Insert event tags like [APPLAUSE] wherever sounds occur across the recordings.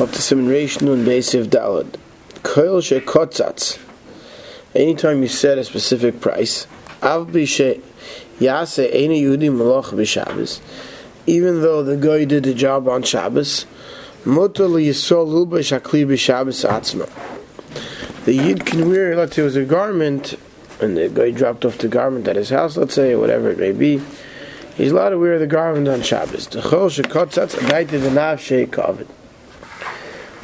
up to Siman Reish Nun Basiv Dalad. Koil Shekotzatz. Anytime you set a specific price, Av Bishe Yase Eina Yehudi Malach B'Shabbos, even though the guy did the job on Shabbos, Mutter Yisrael Lulba Shakli B'Shabbos Atzma. The Yid can wear, let's say it was a garment, and the guy dropped off the garment at his house, let's say, whatever it may be, he's allowed to wear the garment on Shabbos. The Chol Shekotzatz Adaita V'Nav Sheikavit.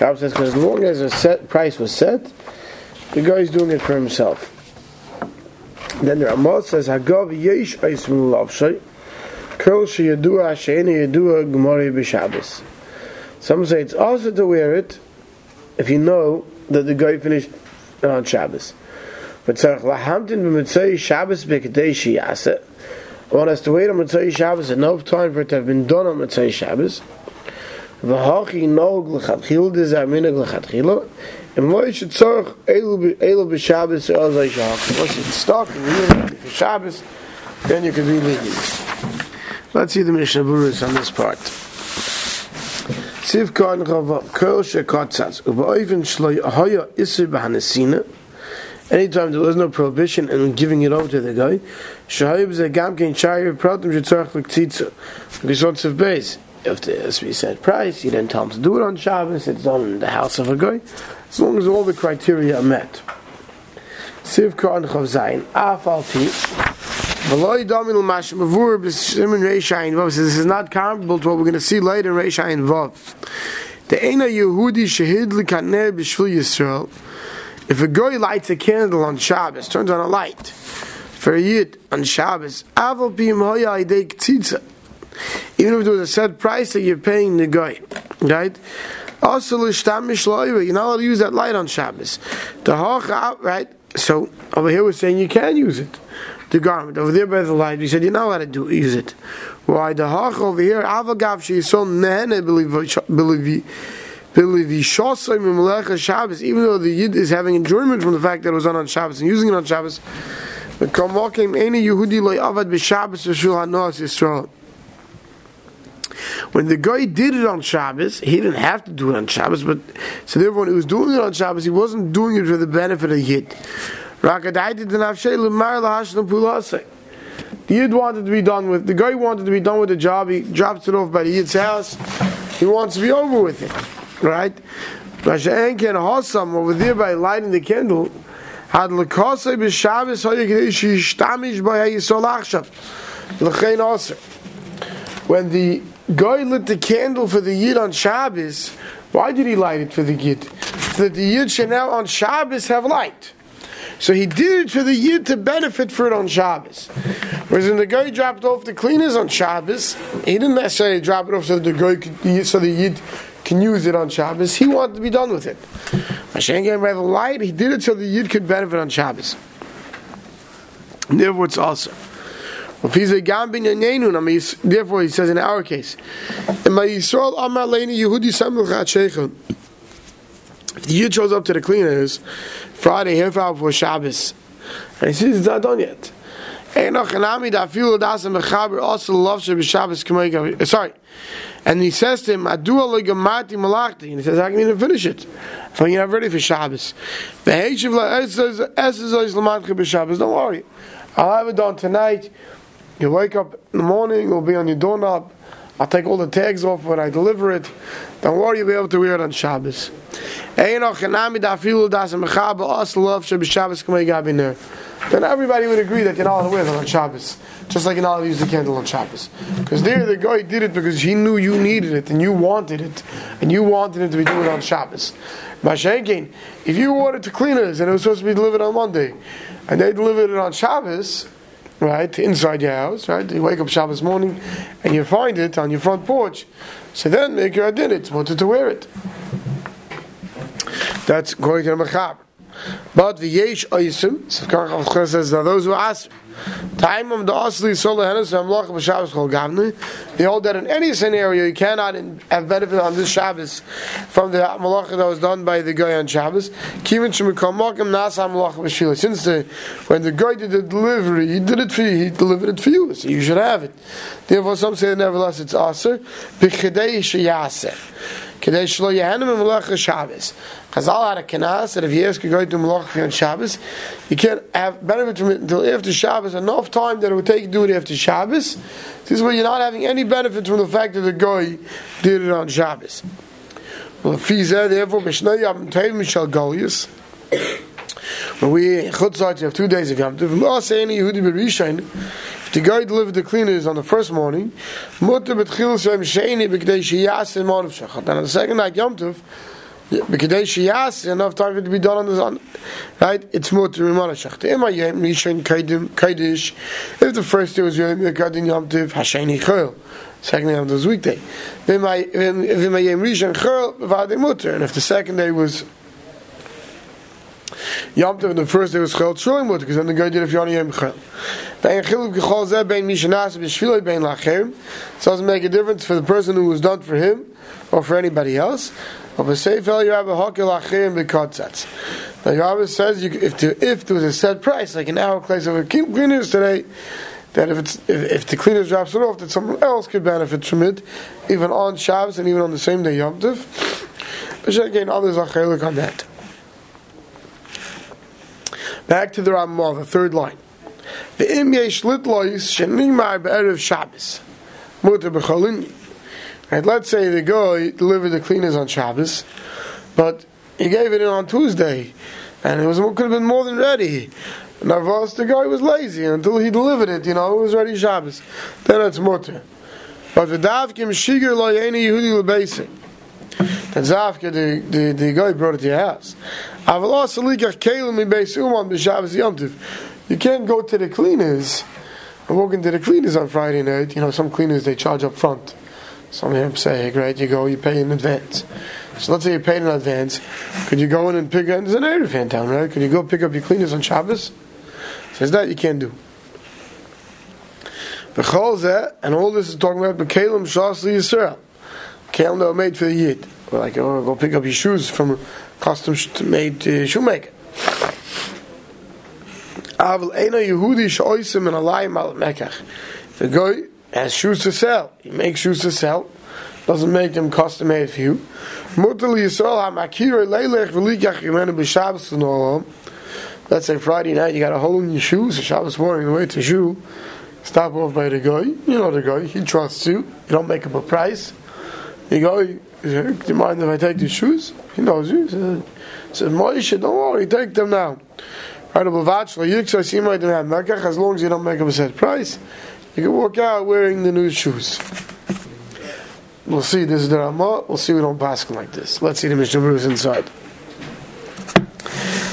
Rab says because as long as a set price was set, the guy is doing it for himself. Then the Ramah says Hagav Yesh Eismu Lavshay Kol Sheyadua Sheina Yadua Gemari B'Shabbos. Some say it's also to wear it if you know that the guy finished on Shabbos. But Tzarech Lahamtin B'Mitzay Shabbos B'Kedei Shiyase. One has to wait on Mitzay Shabbos enough time for it to have been done on Mitzay Shabbos. והכי נוג לכתחיל דזה המנהג לכתחילה and why should tzarch elu b'Shabbos or else shach. Once it's stuck and you're ready for Shabbos, then you can be lenient. Let's see the Mishnah Berurah on this part. Siv kan rava kol shekotzatz u'ba'oivin shlo haya isur b'hanesina Anytime there was no prohibition in giving it over to the guy, shahayib ze gam kein shayir pratim shetzarch l'ktzitza. Because what's of base? If the as we said price, you then tell him to do it on Shabbos. It's done in the house of a guy, as long as all the criteria are met. Siv Khan Chav Zayin Afal Pi. V'loy Domino Mash Mavur B'Simin Reishayin Vav this is not comparable to what we're going to see later in Reishayin Vav. The Eina Yehudi Shehid L'Kaneh B'Shvil Yisrael. If a guy lights a candle on Shabbos, turns on a light for a yid on Shabbos, Aval Pi Hoya Idei even if there was a set price that you're paying the guy, right? Also, you're not allowed to use that light on Shabbos. The hach right? So over here we're saying you can use it, the garment. Over there by the light, we said you're not allowed to do, use it. Why the hach over here? Avagav sheison nehene believe. Shabbos, even though the Yid is having enjoyment from the fact that it was on on Shabbos and using it on Shabbos, but any Yehudi loy avad b'Shabbos v'shul hanos Yisrael. When the guy did it on Shabbos, he didn't have to do it on Shabbos, but so therefore when he was doing it on Shabbos, he wasn't doing it for the benefit of Yid. The Yid wanted to be done with, the guy wanted to be done with the job, he drops it off by the Yid's house, he wants to be over with it, right? Masha'en ken Hossam over there by lighting the candle, had lekosei b'Shabbos hoyek yishtamish by hayisol achshav. L'chein aser. When the guy lit the candle for the Yid on Shabbos, why did he light it for the Yid? So that the Yid should now on Shabbos have light. So he did it for the Yid to benefit for it on Shabbos. Whereas when the guy dropped off the cleaners on Shabbos, he didn't necessarily drop it off so that the guy could, so the Yid can use it on Shabbos. He wanted to be done with it. Hashem gave him the light, he did it so the Yid could benefit on Shabbos. Therefore, it's also. Therefore, he says in our case, if the Yid shows up to the cleaners Friday, half hour before Shabbos, and he says it's not done yet. Sorry. And he says to him, I do alongati malakti. and he says, I can even finish it. If you're not ready for Shabbos. Don't worry. I'll have it done tonight. You wake up in the morning, it'll be on your doorknob. I'll take all the tags off when I deliver it. Don't worry, you'll be able to wear it on Shabbos. Then everybody would agree that you're not allowed to wear it on Shabbos. Just like you're not allowed to use the candle on Shabbos. Because there the guy did it because he knew you needed it and you wanted it. And you wanted it to be doing it on Shabbos. Mashenkin, if you wanted to clean it and it was supposed to be delivered on Monday, and they delivered it on Shabbos, right, inside your house, right? You wake up Shabbos morning and you find it on your front porch. So then make your it's wanted to wear it. That's going to the Mechaber. But the Yesh Oisim, says that those who ask, time of the Asli Sola Hennes Hamlach B'Shabbos Chol Gavne, they hold that in any scenario you cannot have benefit on this Shabbos from the Malach that was done by the guy on Shabbos. Kivin Shemikamokim Nasa Malach B'Shila. Since the, when the guy did the delivery, he did it for you, he delivered it for you, so you should have it. Therefore some say nevertheless it's Aser, B'Chidei Sheyaseh. Kedei shlo yehenim Malacha Shabbos. Chazal had a kenas that if you ask a guy to Malacha on Shabbos, you can't have benefit from it until after Shabbos, enough time that it would take to do it after Shabbos. This is where you're not having any benefit from the fact that the guy did it on Shabbos. If therefore. When we chutzat, you have two days of Yom Tov. The guy delivered the cleaners on the first morning, mutter b'tchil shem sheini b'kdei sheyas in mon shachat. And on the second night Yom Tov, b'kdei sheyas enough time for it to be done on the sun. Right? It's mutter b'mon shachat. Ema yem kaidim kaidish. If the first day was Yom Kadin Yom Tov, hasheni chol. Second day the weekday. V'ma yem Rishain chol b'vadei mutter. And if the second day was Yom Tov, the first day was Chel Tzulim because then the guy did a Fiona Yom Chel. Ve'en Chiluk Gechol Zeh Bein Mishanas B'Shviloi Bein Lachem. It doesn't make a difference for the person who was done for him or for anybody else. But B'Seif El Yerabah Hokel Lachem B'Kotzatz. The Yerabah says you, if, to, if there was a set price, like an hour place of a cleaners today, that if it's if, if the cleaners drops it off, that someone else could benefit from it, even on Shabbos and even on the same day Yom Tov. But again, others are chelik on that. Back to the Ramah, the third line. The im yesh litlois shenimar be'erev Shabbos. Mutter b'cholin. Right, let's say the guy delivered the cleaners on Shabbos, but he gave it in on Tuesday, and it was could have been more than ready. Navos, the guy was lazy until he delivered it, you know, it was ready Shabbos. Then it's mutter. But the davkim shiger lo yeni Yehudi lebasing. The zavka, the, the, the guy brought it to your house. You can't go to the cleaners and walk into the cleaners on Friday night. You know, some cleaners they charge up front. Some of them say, great, you go, you pay in advance. So let's say you paid in advance. Could you go in and pick up? There's an Erev in town, right? Could you go pick up your cleaners on Shabbos? Says that you can't do. And all this is talking about Bekalim Shasli Yisrael. Were made for the Yid. Like, oh, go pick up your shoes from custom made uh, shoemaker. Aval Eina Yehudi Shoisim and Alayim Al Mekach. The guy has shoes to sell. He makes shoes to sell. Doesn't make them custom made for you. Mutal Yisrael HaMakir Leilech V'likach Yimenu B'Shabbos V'Nolam. Let's say Friday night you got a hole in your shoes. A Shabbos morning, the way to shoe. Stop off by the guy. You know the guy. He trusts you. You don't make up a price. You go. Do you mind if I take the shoes? He knows you. He said, said Moshe, don't worry, take them now. Right, as long as you don't make up a set price, you can walk out wearing the new shoes. We'll see. This is the Ramah. We'll see. We don't pass like this. Let's see the Mishnah Berurah inside.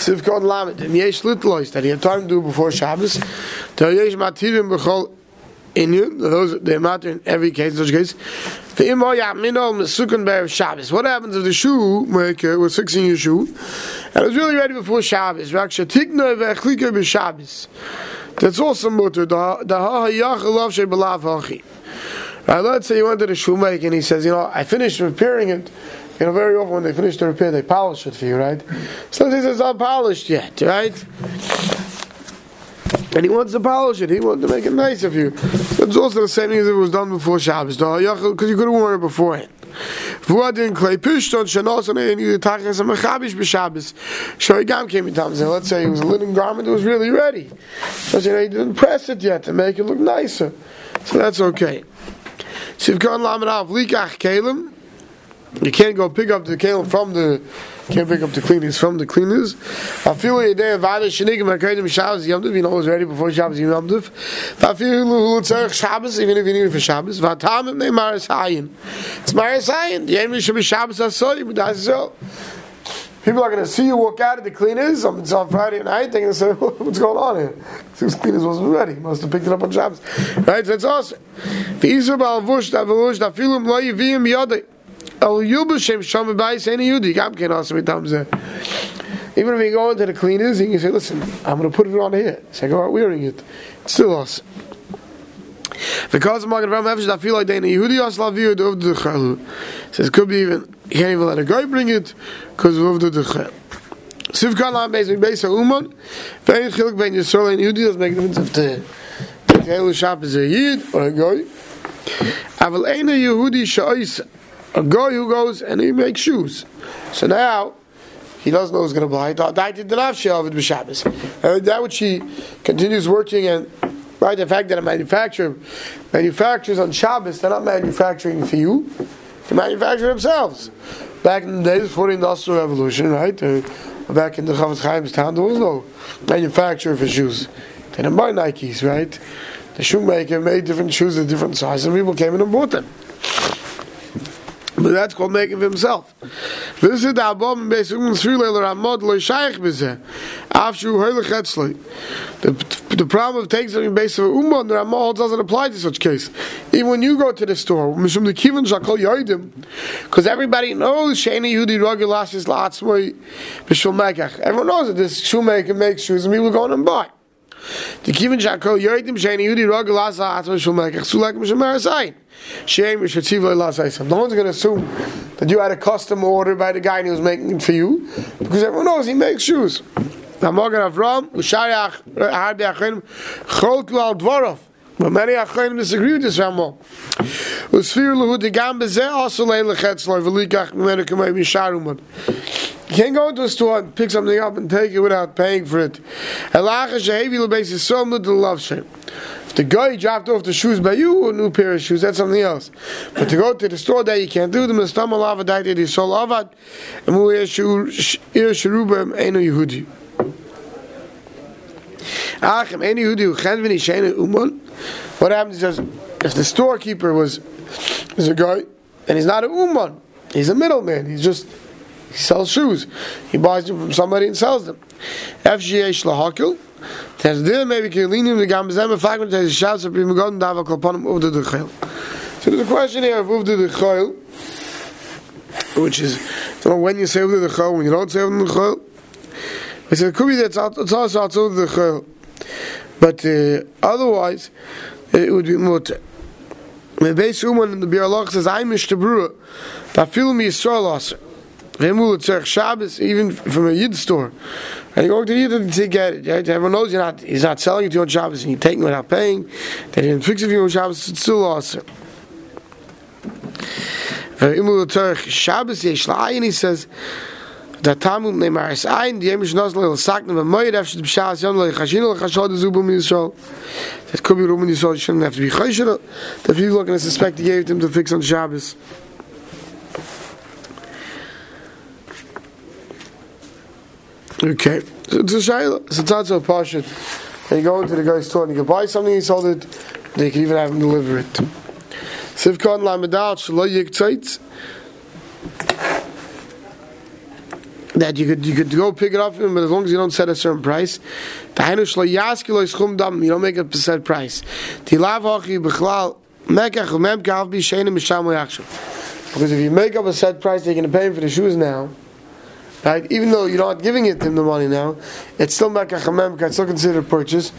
Sivkon Lamed. And Yesh Litlois that he had time to do before Shabbos. Tel Yesh Mativim B'chol Inyan. Those they matter in every case. In such case, what happens if the shoe maker was fixing your shoe and it was really ready before Shabbos? That's also mutter. Right, let's say you went to the shoemaker and he says, you know, I finished repairing it. You know, very often when they finish the repair, they polish it for you, right? Sometimes it's not polished yet, right? And he wants to polish it. He wants to make it nice of you. It's also the same thing as it was done before Shabbos, because you could have worn it beforehand. V'adin klei pishton shenosan and you tachas a mechabish b'Shabbos. Shoigam came in times. Let's say it was a linen garment that was really ready. So you know, he didn't press it yet to make it look nicer. So that's okay. Sivkan lamanav likach kelim. You can't go pick up the kelim from the can't pick up the cleaners from the cleaners. I feel a day of Vada Shinigim Akadim Shabbos Yom Tov. You know, it's ready before Shabbos Yom Tov. I feel Lutzarech Shabbos, even if you need it for Shabbos. Vatamim Ne Maris Hayin. It's Maris Hayin. The Yom should be Shabbos Asoy, but that's so. People are going to see you walk out of the cleaners on, on Friday night. They're going to say, [LAUGHS] "What's going on here? This cleaners wasn't ready. Must have picked it up on Shabbos." Right? That's awesome. The. Even if you go into the cleaners, you can say, listen, I'm going to put it on here. Say, go out wearing it. It's still us. Because Magen Ram Efesh, I feel like they Yehudi Aslav Yud of the Chalu. Says, could be even, you can't even let a guy bring it, because of the Chel. Sivkan Lam Beis Beis HaUman, Vein Chiluk Ben Yisrael and Yehudi, does make the difference if the Chelu Shap is a Yid, or a guy. Eina Yehudi Sha'isa, a guy who goes and he makes shoes. So now he doesn't know who's going to buy. And that which he continues working and right the fact that a manufacturer manufactures on Shabbos, they're not manufacturing for you. They manufacture themselves. Back in the days before the Industrial Revolution, right? Uh, back in the Chofetz Chaim's town, there was no manufacturer for shoes. They didn't buy Nikes, right? The shoemaker made different shoes of different sizes, and people came in and bought them. But that's called making for himself. This is the. The problem of taking something based on umma the ramod doesn't apply to such case. Even when you go to the store, mishum the kivan shakol because everybody knows sheni yudi rogilas is latzmoi b'shul mekach. Everyone knows that this shoemaker makes shoes and people go and buy. The kiven shakol yoidim sheni yudi rogilas latzmoi b'shul mekach. Sulek mishum marasayin. Shame No one's going to assume that you had a custom order by the guy who was making it for you, because everyone knows he makes shoes. Mamogan Avram, Ushayach, Harbi Achinim, Cholku al Dvorov. But many Achinim disagree with this Ramah. Usfir Luhu Digam Bezeh, also Leil Lechetzloi, Velikach, Mimenu Kamei Misharuman. You can't go into a store and pick something up and take it without paying for it. Shem the guy dropped off the shoes by you, a new pair of shoes, that's something else. But to go to the store that you can't do them, Sherubim Yehudi. What happens is, if the storekeeper was, is a guy, and he's not a Umon, he's a middleman, he's just, he sells shoes. He buys them from somebody and sells them. FGH Lahakil, Das dir maybe Kilinim the gam zeme fakmen des shats ob im gon da va kolponem over the khil. So there's a question here of the khil which is so when you say the khil when you don't say the khil it's a could be that's it's also out over the khil but uh, otherwise it would be mut me beis uman in the biolog says i mish the brewer da feel me is so lost Remul tzech Shabbos, even from a Yid store. And you go to Yid to get it. Right? Everyone knows you're not, he's not selling it to you on Shabbos and you're taking it without paying. They didn't fix it for you on Shabbos, it's still awesome. He says, da tamu neymar es ein die emish nos lel sakne be moyd afsh de shas yom le khashin le khashod zu bum yisol that could be in yisol shouldn't have to be khashir the people are going to suspect he gave them to fix on Shabbos Okay, so it's a shayla. It's tzatz of pashit. And you go into the guy's store and you can buy something, he sold it, they can even have him deliver it. Sivkon lamedal shlo yiktzait. That you could you could go pick it up from him, but as long as you don't set a certain price, you don't make a set price. Because if you make up a set price, they're going to pay him for the shoes now. Right? Even though you're not giving it him the money now, it's still Mekach it's still considered purchase.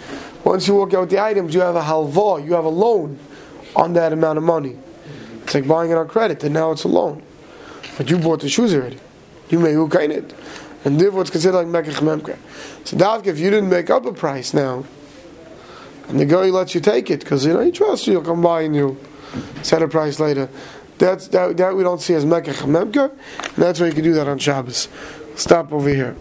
Once you walk out with the items, you have a halva, you have a loan on that amount of money. It's like buying it on credit, and now it's a loan. But you bought the shoes already. You may hook in it. And therefore it's considered like Mekach Memka. So Davka, if you didn't make up a price now, and the guy lets you take it, because you know he trusts you, he'll come by and you set a price later. That's that, that we don't see as Memka, and that's why you can do that on Shabbos. Stop over here.